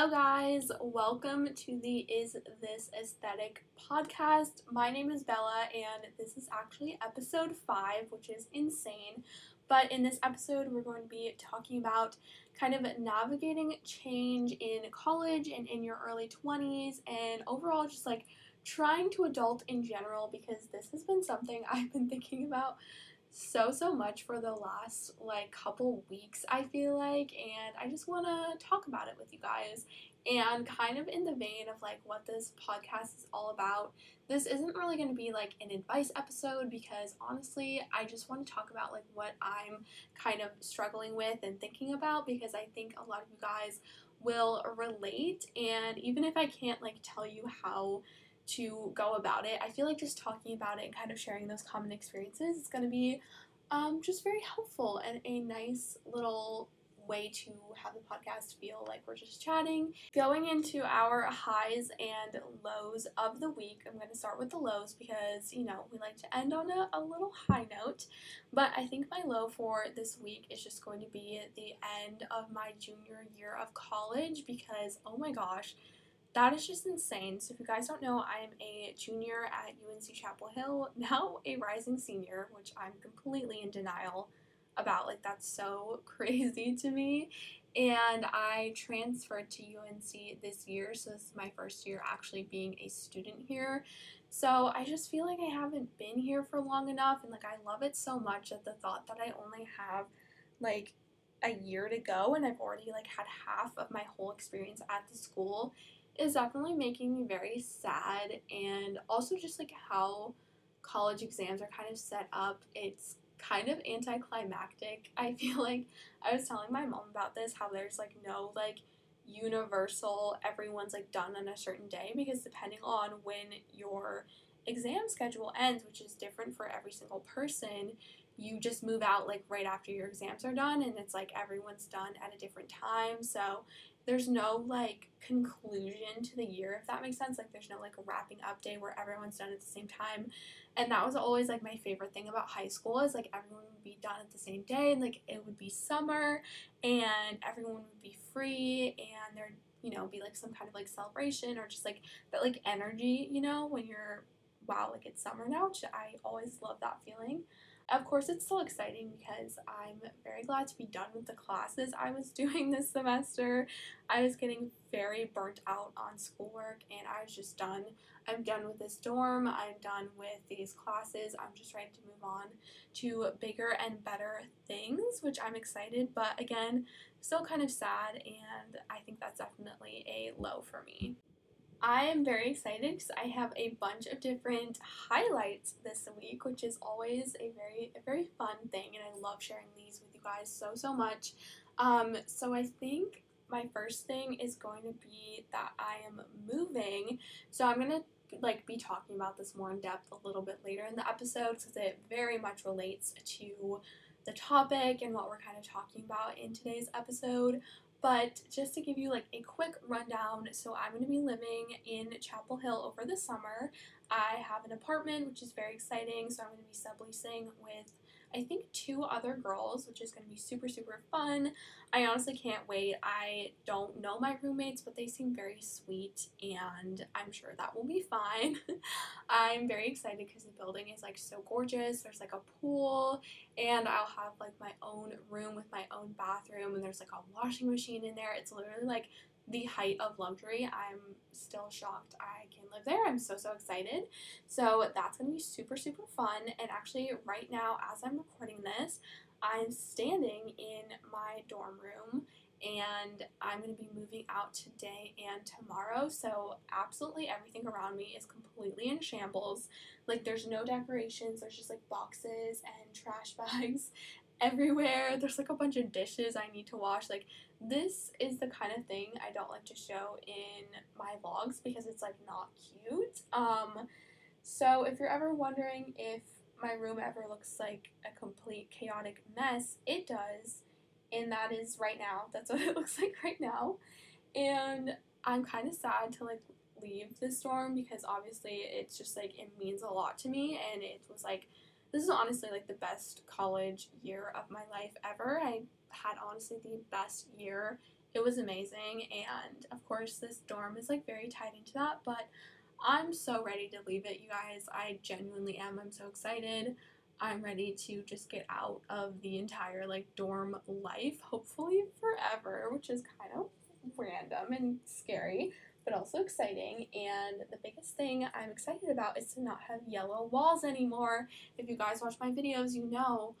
Hello, guys. Welcome to the Is This Aesthetic podcast. My name is Bella, and this is actually episode five, which is insane. But in this episode, we're going to be talking about kind of navigating change in college and in your early 20s, and overall, just like trying to adult in general, because this has been something I've been thinking about so so much for the last like couple weeks I feel like and I just want to talk about it with you guys and kind of in the vein of like what this podcast is all about. This isn't really going to be like an advice episode because honestly I just want to talk about like what I'm kind of struggling with and thinking about because I think a lot of you guys will relate and even if I can't like tell you how to go about it. I feel like just talking about it and kind of sharing those common experiences is going to be um, just very helpful and a nice little way to have the podcast feel like we're just chatting. Going into our highs and lows of the week, I'm going to start with the lows because, you know, we like to end on a, a little high note. But I think my low for this week is just going to be the end of my junior year of college because, oh my gosh, that is just insane. So if you guys don't know, I am a junior at UNC Chapel Hill, now a rising senior, which I'm completely in denial about. Like that's so crazy to me. And I transferred to UNC this year, so this is my first year actually being a student here. So I just feel like I haven't been here for long enough and like I love it so much that the thought that I only have like a year to go and I've already like had half of my whole experience at the school is definitely making me very sad and also just like how college exams are kind of set up it's kind of anticlimactic. I feel like i was telling my mom about this how there's like no like universal everyone's like done on a certain day because depending on when your exam schedule ends which is different for every single person you just move out like right after your exams are done and it's like everyone's done at a different time. So there's no like conclusion to the year if that makes sense. Like there's no like a wrapping up day where everyone's done at the same time. And that was always like my favorite thing about high school is like everyone would be done at the same day and like it would be summer and everyone would be free and there'd you know be like some kind of like celebration or just like that like energy you know when you're wow like it's summer now which i always love that feeling of course, it's still exciting because I'm very glad to be done with the classes I was doing this semester. I was getting very burnt out on schoolwork and I was just done. I'm done with this dorm, I'm done with these classes. I'm just ready to move on to bigger and better things, which I'm excited, but again, still kind of sad, and I think that's definitely a low for me. I am very excited because I have a bunch of different highlights this week, which is always a very a very fun thing, and I love sharing these with you guys so so much. Um, so I think my first thing is going to be that I am moving. So I'm gonna like be talking about this more in depth a little bit later in the episode because it very much relates to the topic and what we're kind of talking about in today's episode. But just to give you like a quick rundown, so I'm going to be living in Chapel Hill over the summer. I have an apartment, which is very exciting, so I'm going to be subleasing with I think two other girls, which is going to be super, super fun. I honestly can't wait. I don't know my roommates, but they seem very sweet, and I'm sure that will be fine. I'm very excited because the building is like so gorgeous. There's like a pool, and I'll have like my own room with my own bathroom, and there's like a washing machine in there. It's literally like the height of luxury. I'm still shocked I can live there. I'm so, so excited. So that's going to be super, super fun. And actually, right now, as I'm recording this, I'm standing in my dorm room and I'm going to be moving out today and tomorrow. So, absolutely everything around me is completely in shambles. Like, there's no decorations, there's just like boxes and trash bags everywhere. There's like a bunch of dishes I need to wash. Like, this is the kind of thing I don't like to show in my vlogs because it's like not cute. Um, so if you're ever wondering if my room ever looks like a complete chaotic mess, it does. And that is right now. That's what it looks like right now. And I'm kind of sad to like leave this dorm because obviously it's just like it means a lot to me and it was like this is honestly like the best college year of my life ever. I had honestly the best year it was amazing. And of course, this dorm is like very tied into that, but I'm so ready to leave it, you guys. I genuinely am. I'm so excited. I'm ready to just get out of the entire like dorm life, hopefully forever, which is kind of random and scary, but also exciting. And the biggest thing I'm excited about is to not have yellow walls anymore. If you guys watch my videos, you know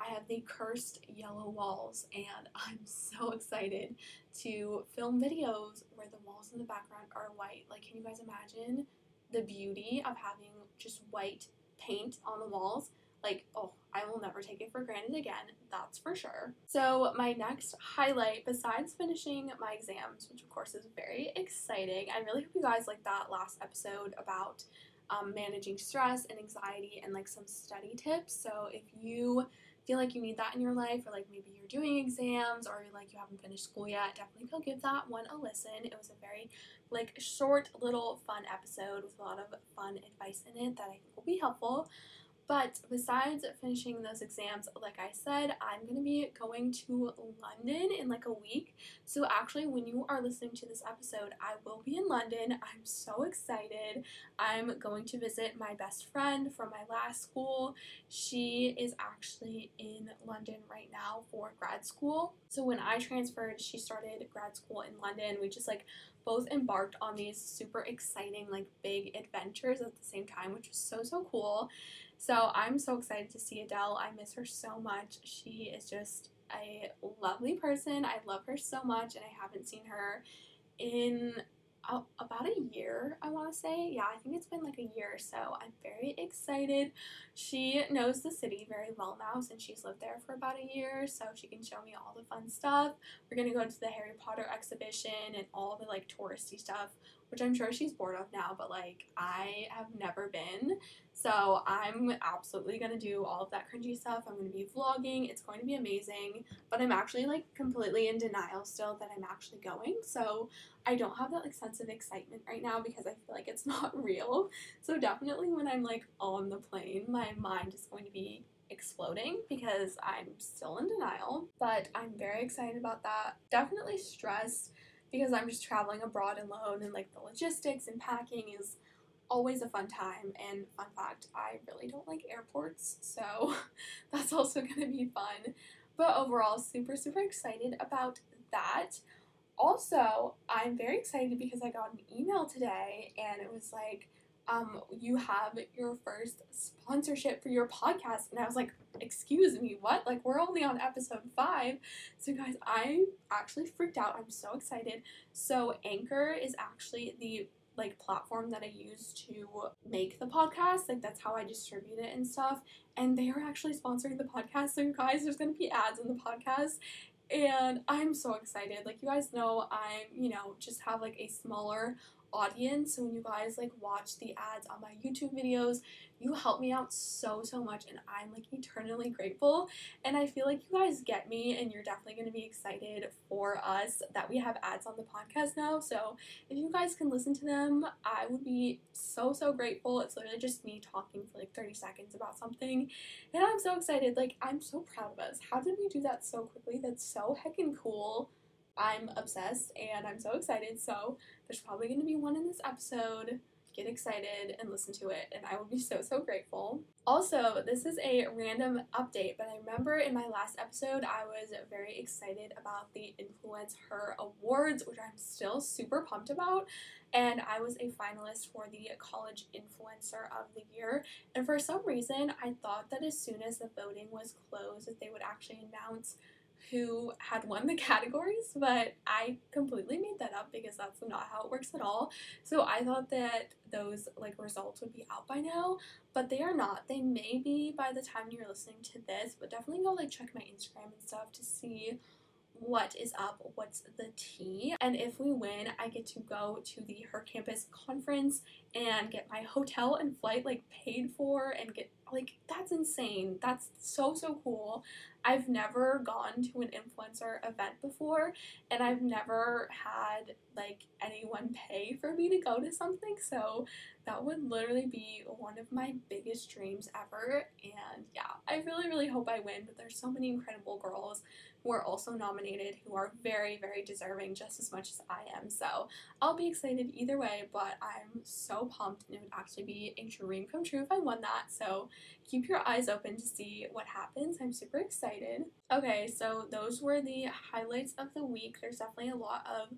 I have the cursed yellow walls, and I'm so excited to film videos where the walls in the background are white. Like, can you guys imagine the beauty of having just white paint on the walls? Like, oh, I will never take it for granted again, that's for sure. So, my next highlight, besides finishing my exams, which of course is very exciting, I really hope you guys liked that last episode about um, managing stress and anxiety and like some study tips. So, if you feel like you need that in your life, or like maybe you're doing exams, or like you haven't finished school yet, definitely go give that one a listen. It was a very like short, little, fun episode with a lot of fun advice in it that I think will be helpful. But besides finishing those exams, like I said, I'm going to be going to London in like a week. So, actually, when you are listening to this episode, I will be in London. I'm so excited. I'm going to visit my best friend from my last school. She is actually in London right now for grad school. So, when I transferred, she started grad school in London. We just like both embarked on these super exciting, like big adventures at the same time, which was so, so cool. So I'm so excited to see Adele. I miss her so much. She is just a lovely person. I love her so much, and I haven't seen her in uh, about a year, I want to say. Yeah, I think it's been like a year or so. I'm very excited. She knows the city very well now since she's lived there for about a year, so she can show me all the fun stuff. We're gonna go to the Harry Potter exhibition and all the like touristy stuff, which I'm sure she's bored of now, but like I have never been. So I'm absolutely gonna do all of that cringy stuff. I'm gonna be vlogging. It's going to be amazing. But I'm actually like completely in denial still that I'm actually going. So I don't have that like sense of excitement right now because I feel like it's not real. So definitely when I'm like on the plane, my mind is going to be exploding because I'm still in denial. But I'm very excited about that. Definitely stressed because I'm just traveling abroad alone and like the logistics and packing is always a fun time. And fun fact, I really don't like airports, so that's also going to be fun. But overall, super, super excited about that. Also, I'm very excited because I got an email today and it was like, um, you have your first sponsorship for your podcast. And I was like, excuse me, what? Like, we're only on episode five. So, guys, I actually freaked out. I'm so excited. So, Anchor is actually the like platform that I use to make the podcast. Like that's how I distribute it and stuff. And they are actually sponsoring the podcast. So guys, there's gonna be ads in the podcast. And I'm so excited. Like you guys know I'm, you know, just have like a smaller audience. So when you guys like watch the ads on my YouTube videos, you help me out so so much and I'm like eternally grateful. And I feel like you guys get me and you're definitely going to be excited for us that we have ads on the podcast now. So if you guys can listen to them, I would be so so grateful. It's literally just me talking for like 30 seconds about something. And I'm so excited. Like I'm so proud of us. How did we do that so quickly? That's so heckin' cool. I'm obsessed and I'm so excited. So there's probably going to be one in this episode. Get excited and listen to it, and I will be so, so grateful. Also, this is a random update, but I remember in my last episode, I was very excited about the Influence Her Awards, which I'm still super pumped about. And I was a finalist for the College Influencer of the Year. And for some reason, I thought that as soon as the voting was closed, that they would actually announce who had won the categories, but I completely made that up because that's not how it works at all. So I thought that those like results would be out by now, but they are not. They may be by the time you're listening to this, but definitely go like check my Instagram and stuff to see what is up, what's the tea. And if we win, I get to go to the Her Campus conference and get my hotel and flight like paid for and get like that's insane. That's so so cool. I've never gone to an influencer event before and I've never had like anyone pay for me to go to something. So that would literally be one of my biggest dreams ever. And yeah, I really, really hope I win. But there's so many incredible girls who are also nominated who are very, very deserving just as much as I am. So I'll be excited either way, but I'm so pumped and it would actually be a dream come true if I won that. So keep your eyes open to see what happens. I'm super excited. Okay, so those were the highlights of the week. There's definitely a lot of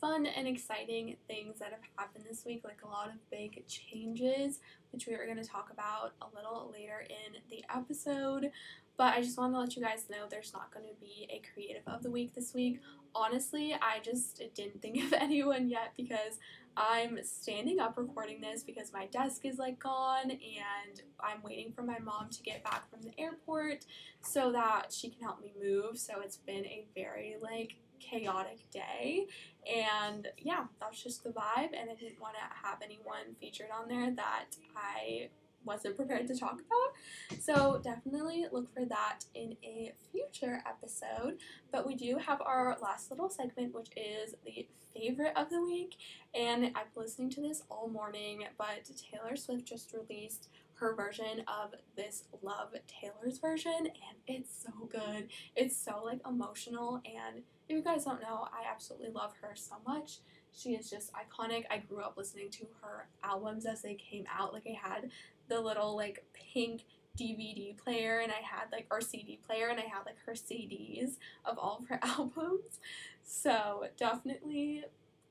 fun and exciting things that have happened this week, like a lot of big changes, which we are going to talk about a little later in the episode. But I just want to let you guys know there's not going to be a creative of the week this week. Honestly, I just didn't think of anyone yet because I'm standing up recording this because my desk is like gone and I'm waiting for my mom to get back from the airport so that she can help me move. So it's been a very like chaotic day. And yeah, that's just the vibe. And I didn't want to have anyone featured on there that I wasn't prepared to talk about. So definitely look for that in a future episode. But we do have our last little segment, which is the favorite of the week. And I've been listening to this all morning, but Taylor Swift just released her version of this Love Taylor's version, and it's so good. It's so like emotional and if you guys don't know, I absolutely love her so much. She is just iconic. I grew up listening to her albums as they came out. Like I had the little like pink DVD player and I had like our CD player and I had like her CDs of all of her albums. So definitely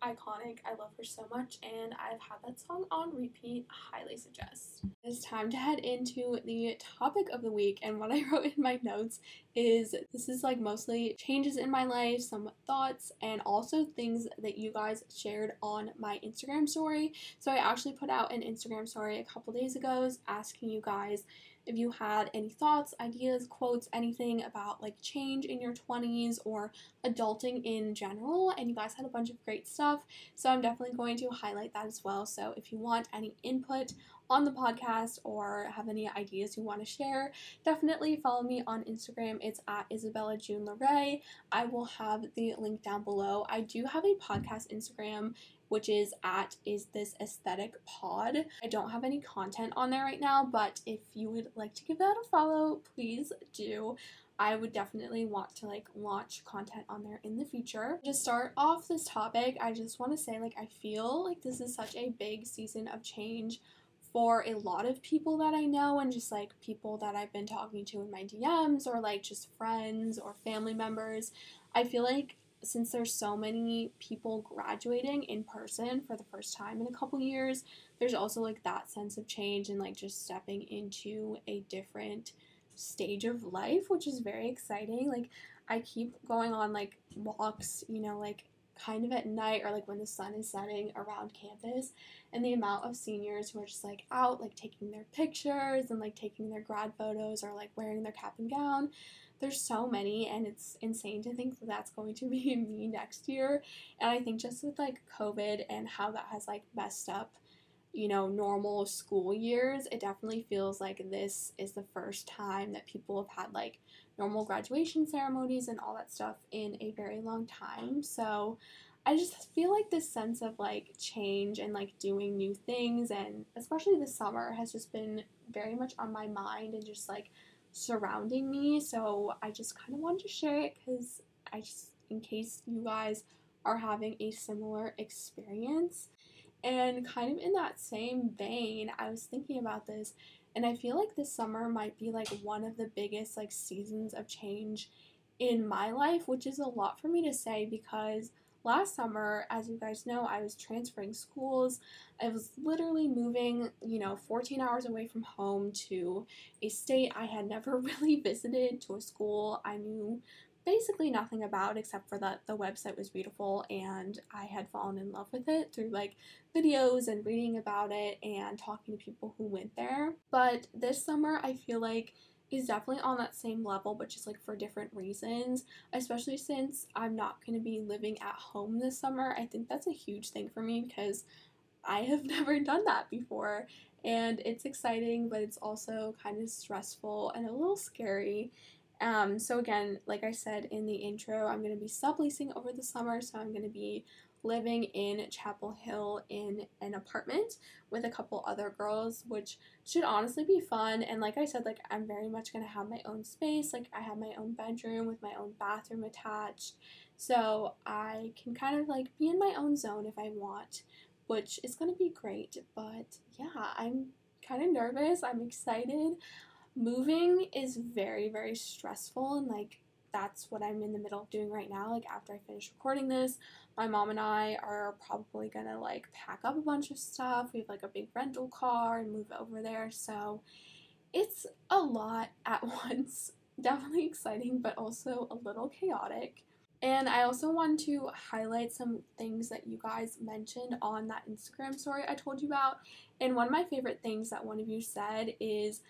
iconic. I love her so much, and I've had that song on repeat. Highly suggest. It's time to head into the topic of the week, and what I wrote in my notes is this is like mostly changes in my life, some thoughts, and also things that you guys shared on my Instagram story. So I actually put out an Instagram story a couple days ago asking you guys if you had any thoughts, ideas, quotes, anything about like change in your 20s or adulting in general, and you guys had a bunch of great stuff. So I'm definitely going to highlight that as well. So if you want any input on the podcast or have any ideas you want to share, definitely follow me on Instagram. It's at Isabella June Lore. I will have the link down below. I do have a podcast Instagram which is at is this aesthetic pod. I don't have any content on there right now, but if you would like to give that a follow, please do. I would definitely want to like launch content on there in the future. To start off this topic, I just want to say like I feel like this is such a big season of change for a lot of people that I know and just like people that I've been talking to in my DMs or like just friends or family members. I feel like since there's so many people graduating in person for the first time in a couple years, there's also like that sense of change and like just stepping into a different stage of life, which is very exciting. Like I keep going on like walks, you know, like kind of at night or like when the sun is setting around campus and the amount of seniors who are just like out like taking their pictures and like taking their grad photos or like wearing their cap and gown there's so many and it's insane to think that that's going to be me next year. And i think just with like covid and how that has like messed up you know normal school years it definitely feels like this is the first time that people have had like normal graduation ceremonies and all that stuff in a very long time so I just feel like this sense of like change and like doing new things and especially this summer has just been very much on my mind and just like surrounding me. So I just kind of wanted to share it because I just, in case you guys are having a similar experience. And kind of in that same vein, I was thinking about this, and I feel like this summer might be like one of the biggest like seasons of change in my life, which is a lot for me to say because last summer, as you guys know, I was transferring schools. I was literally moving, you know, 14 hours away from home to a state I had never really visited, to a school I knew basically nothing about except for that the website was beautiful and I had fallen in love with it through like videos and reading about it and talking to people who went there. But this summer, I feel like is definitely on that same level, but just like for different reasons. Especially since I'm not going to be living at home this summer. I think that's a huge thing for me because I have never done that before. And it's exciting, but it's also kind of stressful and a little scary. Um, so again, like I said in the intro, I'm going to be subleasing over the summer, so I'm going to be living in Chapel Hill in an apartment with a couple other girls, which should honestly be fun. And like I said, like I'm very much gonna have my own space. Like I have my own bedroom with my own bathroom attached. So I can kind of like be in my own zone if I want, which is gonna be great. But yeah, I'm kind of nervous. I'm excited. Moving is very, very stressful and like that's what I'm in the middle of doing right now. Like after I finish recording this, my mom and I are probably gonna like pack up a bunch of stuff. We have like a big rental car and move over there. So it's a lot at once. Definitely exciting, but also a little chaotic. And I also want to highlight some things that you guys mentioned on that Instagram story I told you about. And one of my favorite things that one of you said is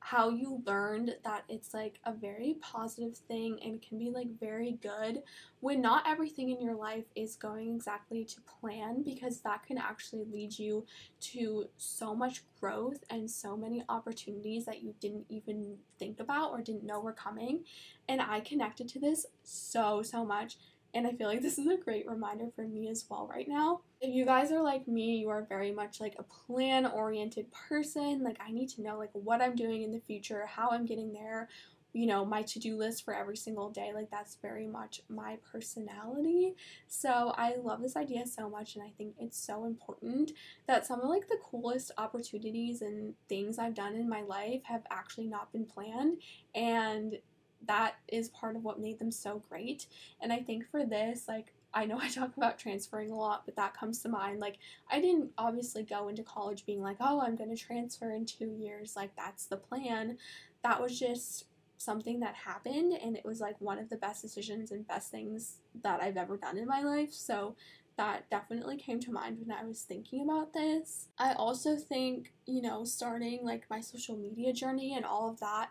how you learned that it's like a very positive thing and can be like very good when not everything in your life is going exactly to plan because that can actually lead you to so much growth and so many opportunities that you didn't even think about or didn't know were coming. And I connected to this so so much and I feel like this is a great reminder for me as well right now. If you guys are like me, you are very much like a plan oriented person. Like, I need to know like what I'm doing in the future, how I'm getting there, you know, my to do list for every single day. Like, that's very much my personality. So, I love this idea so much, and I think it's so important that some of like the coolest opportunities and things I've done in my life have actually not been planned. And that is part of what made them so great. And I think for this, like, I know I talk about transferring a lot, but that comes to mind. Like, I didn't obviously go into college being like, oh, I'm going to transfer in two years. Like, that's the plan. That was just something that happened, and it was like one of the best decisions and best things that I've ever done in my life. So, that definitely came to mind when I was thinking about this. I also think, you know, starting like my social media journey and all of that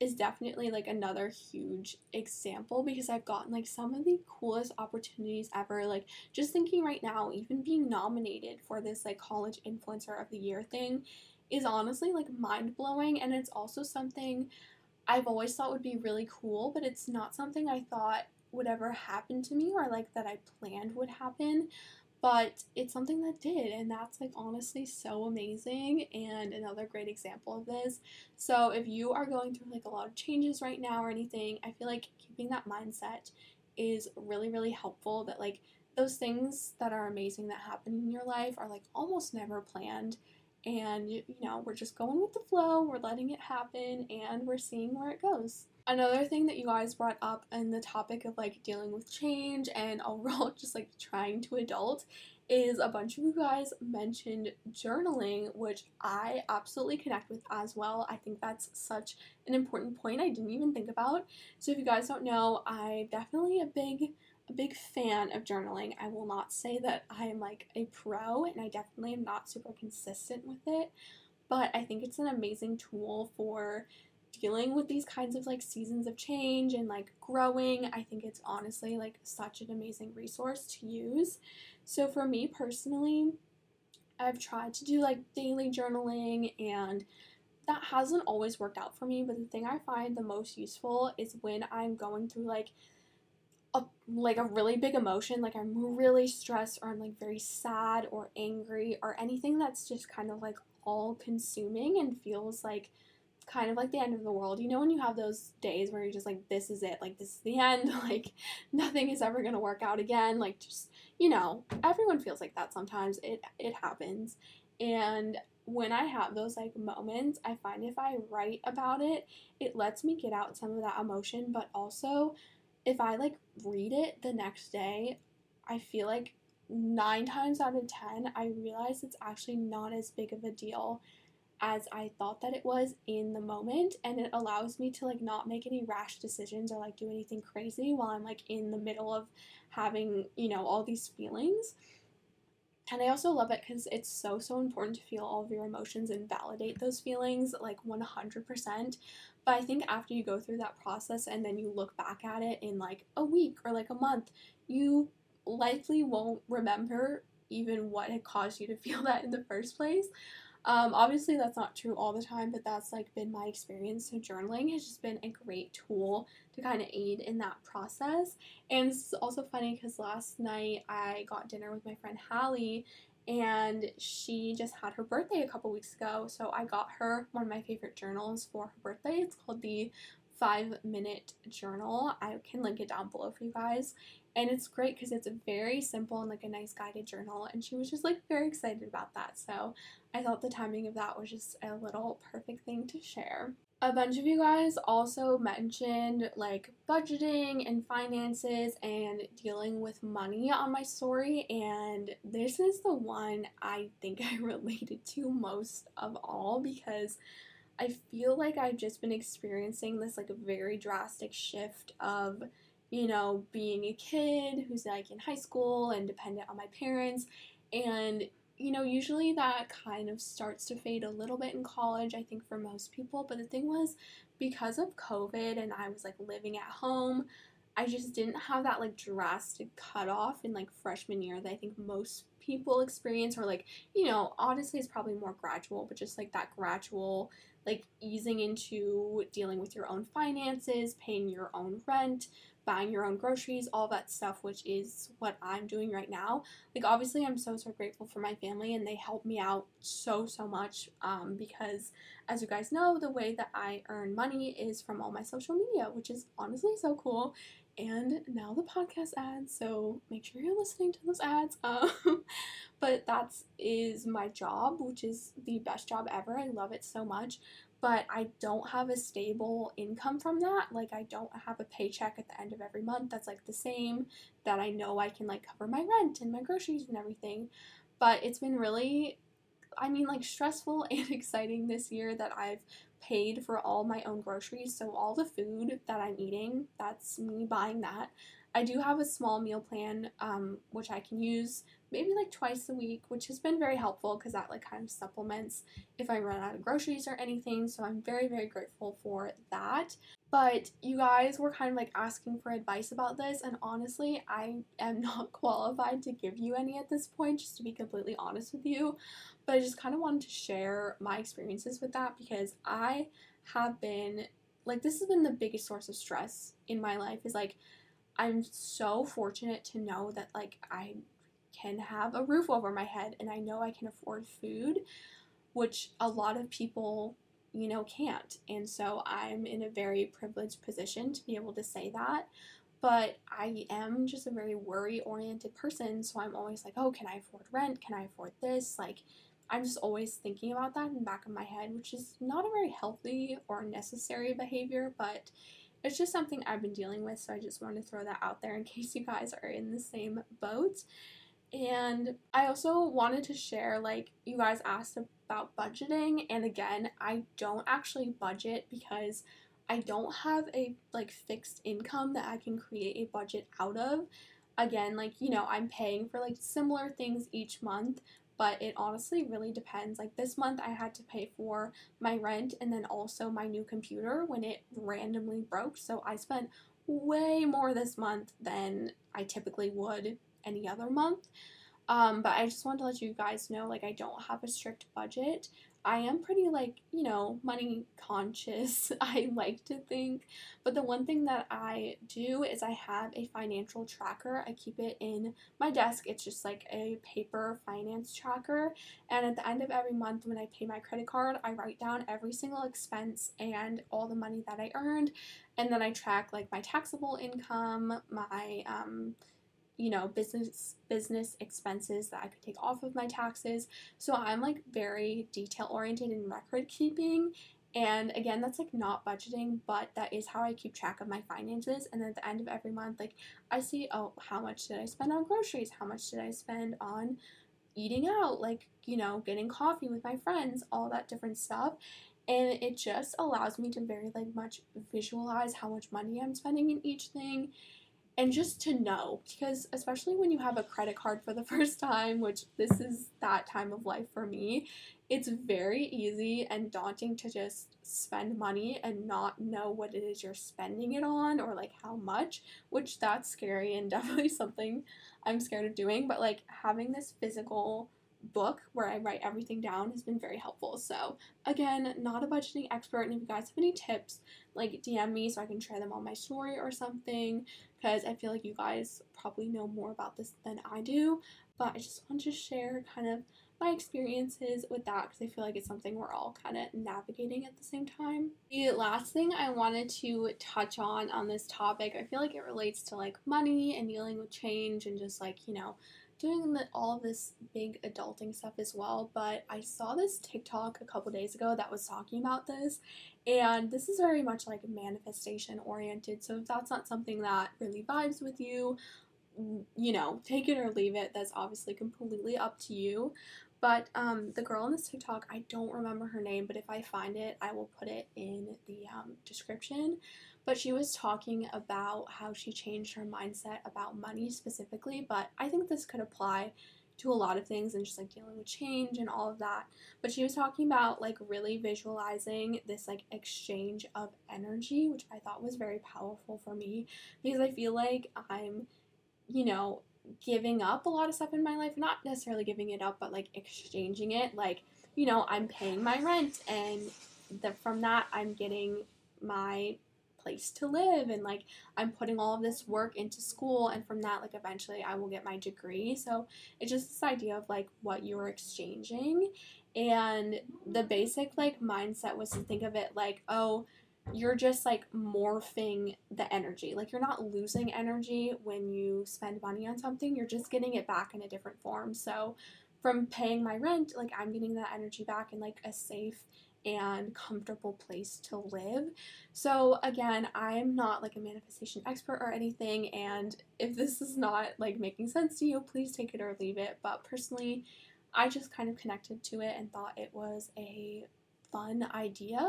is definitely like another huge example because I've gotten like some of the coolest opportunities ever. Like just thinking right now, even being nominated for this like college influencer of the year thing is honestly like mind blowing and it's also something I've always thought would be really cool, but it's not something I thought would ever happen to me or like that I planned would happen but it's something that did and that's like honestly so amazing and another great example of this. So if you are going through like a lot of changes right now or anything i feel like keeping that mindset is really really helpful that like those things that are amazing that happen in your life are like almost never planned and you know we're just going with the flow we're letting it happen and we're seeing where it goes another thing that you guys brought up in the topic of like dealing with change and overall just like trying to adult is a bunch of you guys mentioned journaling, which I absolutely connect with as well. I think that's such an important point I didn't even think about. So if you guys don't know, I'm definitely a big a big fan of journaling. I will not say that I am like a pro and I definitely am not super consistent with it, but I think it's an amazing tool for dealing with these kinds of like seasons of change and like growing, I think it's honestly like such an amazing resource to use. So for me personally, I've tried to do like daily journaling and that hasn't always worked out for me, but the thing I find the most useful is when I'm going through like a like a really big emotion, like I'm really stressed or I'm like very sad or angry or anything that's just kind of like all consuming and feels like kind of like the end of the world. You know, when you have those days where you're just like, this is it, like, this is the end, like, nothing is ever gonna work out again. Like, just, you know, everyone feels like that sometimes. It, it happens. And when I have those like moments, I find if I write about it, it lets me get out some of that emotion, but also if I like read it the next day, I feel like nine times out of ten, I realize it's actually not as big of a deal as I thought that it was in the moment and it allows me to like not make any rash decisions or like do anything crazy while I'm like in the middle of having, you know, all these feelings. And I also love it cuz it's so so important to feel all of your emotions and validate those feelings like 100%. But I think after you go through that process and then you look back at it in like a week or like a month, you likely won't remember even what had caused you to feel that in the first place. Um, obviously, that's not true all the time, but that's like been my experience. So, journaling has just been a great tool to kind of aid in that process. And this is also funny because last night I got dinner with my friend Hallie, and she just had her birthday a couple weeks ago. So, I got her one of my favorite journals for her birthday. It's called the Five Minute Journal. I can link it down below for you guys and it's great because it's very simple and like a nice guided journal and she was just like very excited about that. So i thought the timing of that was just a little perfect thing to share. A bunch of you guys also mentioned like budgeting and finances and dealing with money on my story and this is the one i think i related to most of all because i feel like i've just been experiencing this like very drastic shift of you know, being a kid who's like in high school and dependent on my parents. And, you know, usually that kind of starts to fade a little bit in college, I think for most people. But the thing was, because of COVID and I was like living at home, I just didn't have that like drastic cutoff in like freshman year that I think most people experience, or like, you know, honestly, it's probably more gradual, but just like that gradual like easing into dealing with your own finances, paying your own rent, buying your own groceries, all that stuff, which is what I'm doing right now. Like, obviously, I'm so, so grateful for my family, and they help me out so, so much um, because, as you guys know, the way that I earn money is from all my social media, which is honestly so cool. And now the podcast ads, so make sure you're listening to those ads. Um, but that is is my job, which is the best job ever. I love it so much but I don't have a stable income from that. Like I don't have a paycheck at the end of every month that's like the same that I know I can like cover my rent and my groceries and everything. But it's been really I mean like stressful and exciting this year that I've paid for all my own groceries. So all the food that I'm eating, that's me buying that. I do have a small meal plan um, which I can use maybe like twice a week, which has been very helpful because that like kind of supplements if I run out of groceries or anything. So I'm very, very grateful for that. But you guys were kind of like asking for advice about this, and honestly, I am not qualified to give you any at this point, just to be completely honest with you. But I just kind of wanted to share my experiences with that because I have been like, this has been the biggest source of stress in my life is like, I'm so fortunate to know that like I can have a roof over my head and I know I can afford food, which a lot of people, you know, can't. And so I'm in a very privileged position to be able to say that. But I am just a very worry oriented person, so I'm always like, oh, can I afford rent? Can I afford this? Like, I'm just always thinking about that in the back of my head, which is not a very healthy or necessary behavior, but it's just something I've been dealing with, so I just wanted to throw that out there in case you guys are in the same boat. And I also wanted to share like you guys asked about budgeting and again, I don't actually budget because I don't have a like fixed income that I can create a budget out of. Again, like you know, I'm paying for like similar things each month, but it honestly really depends. Like this month I had to pay for my rent and then also my new computer when it randomly broke. So I spent way more this month than I typically would any other month. Um, but I just wanted to let you guys know like I don't have a strict budget. I am pretty like, you know, money conscious, I like to think. But the one thing that I do is I have a financial tracker. I keep it in my desk. It's just like a paper finance tracker. And at the end of every month when I pay my credit card, I write down every single expense and all the money that I earned. And then I track like my taxable income, my um you know business business expenses that I could take off of my taxes. So I'm like very detail oriented in record keeping and again, that's like not budgeting, but that is how I keep track of my finances. And at the end of every month, like I see, oh, how much did I spend on groceries? How much did I spend on eating out? Like, you know, getting coffee with my friends, all that different stuff. And it just allows me to very like much visualize how much money I'm spending in each thing and just to know because especially when you have a credit card for the first time which this is that time of life for me it's very easy and daunting to just spend money and not know what it is you're spending it on or like how much which that's scary and definitely something i'm scared of doing but like having this physical book where I write everything down has been very helpful. So, again, not a budgeting expert, and if you guys have any tips, like DM me so I can share them on my story or something, because I feel like you guys probably know more about this than I do. But I just want to share kind of my experiences with that because I feel like it's something we're all kind of navigating at the same time. The last thing I wanted to touch on on this topic, I feel like it relates to like money and dealing with change and just like, you know, doing the, all this big adulting stuff as well, but I saw this TikTok a couple days ago that was talking about this, and this is very much like manifestation oriented. So if that's not something that really vibes with you, you know, take it or leave it. That's obviously completely up to you. But um, the girl in this TikTok, I don't remember her name, but if I find it, I will put it in the um, description but she was talking about how she changed her mindset about money specifically. But I think this could apply to a lot of things and just like dealing with change and all of that. But she was talking about like really visualizing this like exchange of energy, which I thought was very powerful for me because I feel like I'm, you know, giving up a lot of stuff in my life, not necessarily giving it up, but like exchanging it. Like, you know, I'm paying my rent and the, from that I'm getting my place to live and like I'm putting all of this work into school and from that like eventually I will get my degree. So it's just this idea of like what you're exchanging and the basic like mindset was to think of it like oh you're just like morphing the energy. Like you're not losing energy when you spend money on something, you're just getting it back in a different form. So from paying my rent, like I'm getting that energy back in like a safe and comfortable place to live. So, again, I'm not like a manifestation expert or anything, and if this is not like making sense to you, please take it or leave it. But personally, I just kind of connected to it and thought it was a fun idea.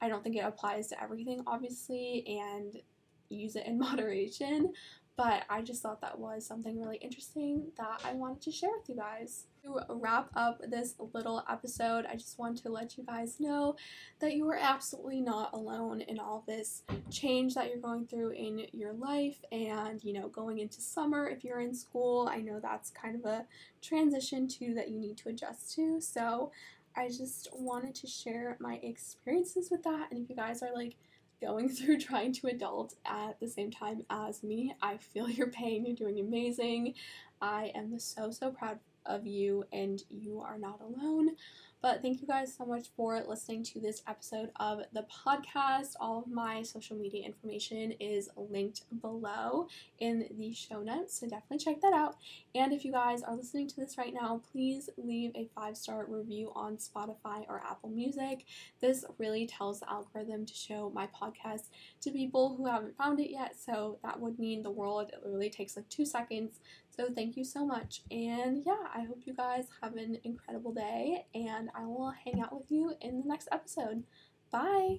I don't think it applies to everything, obviously, and use it in moderation, but I just thought that was something really interesting that I wanted to share with you guys. To wrap up this little episode, I just want to let you guys know that you are absolutely not alone in all this change that you're going through in your life and, you know, going into summer if you're in school. I know that's kind of a transition too that you need to adjust to. So, I just wanted to share my experiences with that and if you guys are like going through trying to adult at the same time as me. I feel your pain. You're doing amazing. I am so, so proud of you, and you are not alone. But thank you guys so much for listening to this episode of the podcast. All of my social media information is linked below in the show notes, so definitely check that out. And if you guys are listening to this right now, please leave a five star review on Spotify or Apple Music. This really tells the algorithm to show my podcast to people who haven't found it yet, so that would mean the world. It literally takes like two seconds. So thank you so much. And yeah, I hope you guys have an incredible day and I will hang out with you in the next episode. Bye.